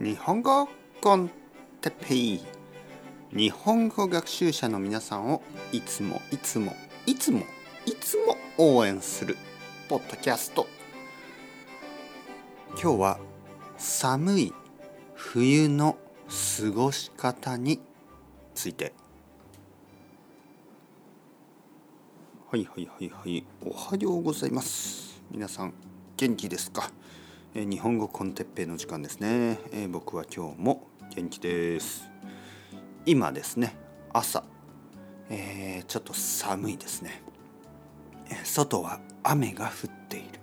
日本語コンテッペイ。日本語学習者の皆さんをいつもいつもいつもいつも応援するポッドキャスト。今日は寒い冬の過ごし方について。はいはいはいはい。おはようございます。皆さん元気ですか？え日本語コンテッペの時間ですね、え、僕は今日も元気です。今ですね朝、えー、ちょっと寒いですね。外は雨が降っている。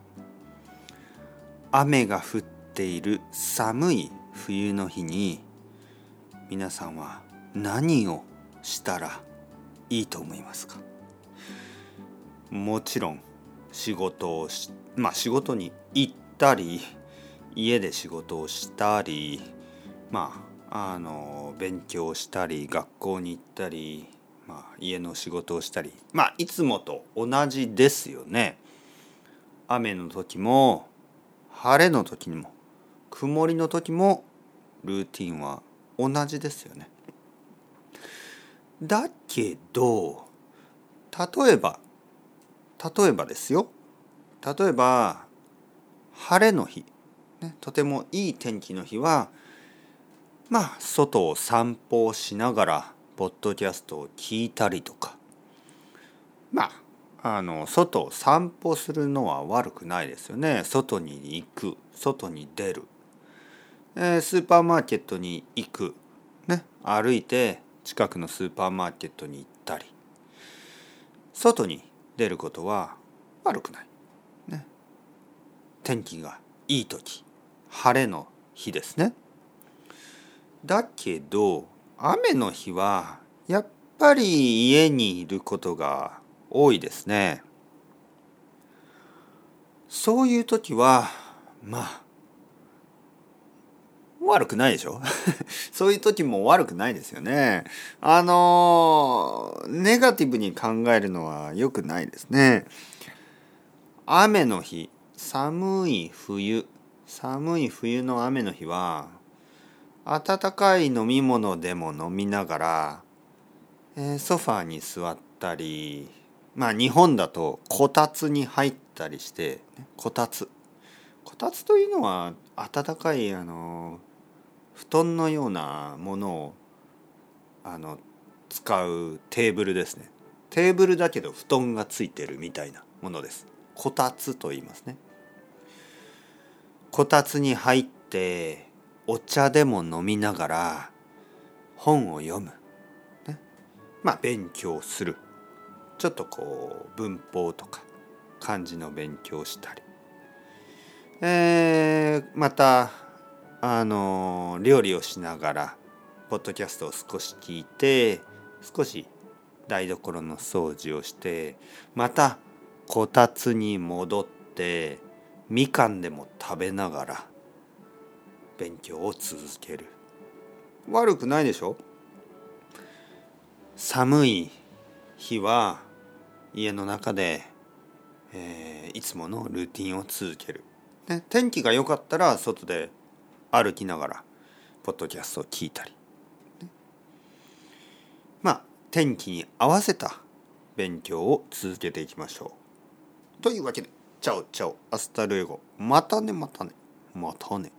雨が降っている寒い冬の日に皆さんは何をしたらいいと思いますか？もちろん仕事をしまあ仕事に行ったり家で仕事をしたりまああの勉強したり学校に行ったり、まあ、家の仕事をしたりまあいつもと同じですよね。雨の時も晴れの時にも曇りの時もルーティンは同じですよね。だけど例えば例えばですよ例えば晴れの日ね、とてもいい天気の日はまあ外を散歩をしながらポッドキャストを聞いたりとか。まああの外を散歩するのは悪くないですよね。外に行く外に出る、えー、スーパーマーケットに行く、ね、歩いて近くのスーパーマーケットに行ったり。外に出ることは悪くない。天気がいい時。晴れの日ですね。だけど雨の日はやっぱり家にいることが多いですね。そういう時はまあ悪くないでしょ？そういう時も悪くないですよね。あのネガティブに考えるのは良くないですね。雨の日寒い冬寒い冬の雨の日は温かい飲み物でも飲みながら、えー、ソファーに座ったりまあ日本だとこたつに入ったりしてこたつ。こたつというのは温かいあの布団のようなものをあの使うテーブルですね。テーブルだけど布団がついてるみたいなものです。こたつと言いますね。こたつに入ってお茶でも飲みながら本を読む、ね、まあ勉強する。ちょっとこう文法とか漢字の勉強したり、えー、またあの料理をしながらポッドキャストを少し聞いて少し台所の掃除をしてまたこたつに戻ってみかんでも食べながら勉強を続ける。悪くないでしょ？寒い日は家の中で、えー、いつものルーティンを続ける、ね、天気が良かったら外で歩きながらポッドキャストを聞いたり、ね、まあ天気に合わせた勉強を続けていきましょう。というわけでチャオチャオアスタルエゴ。またねまたね。またね。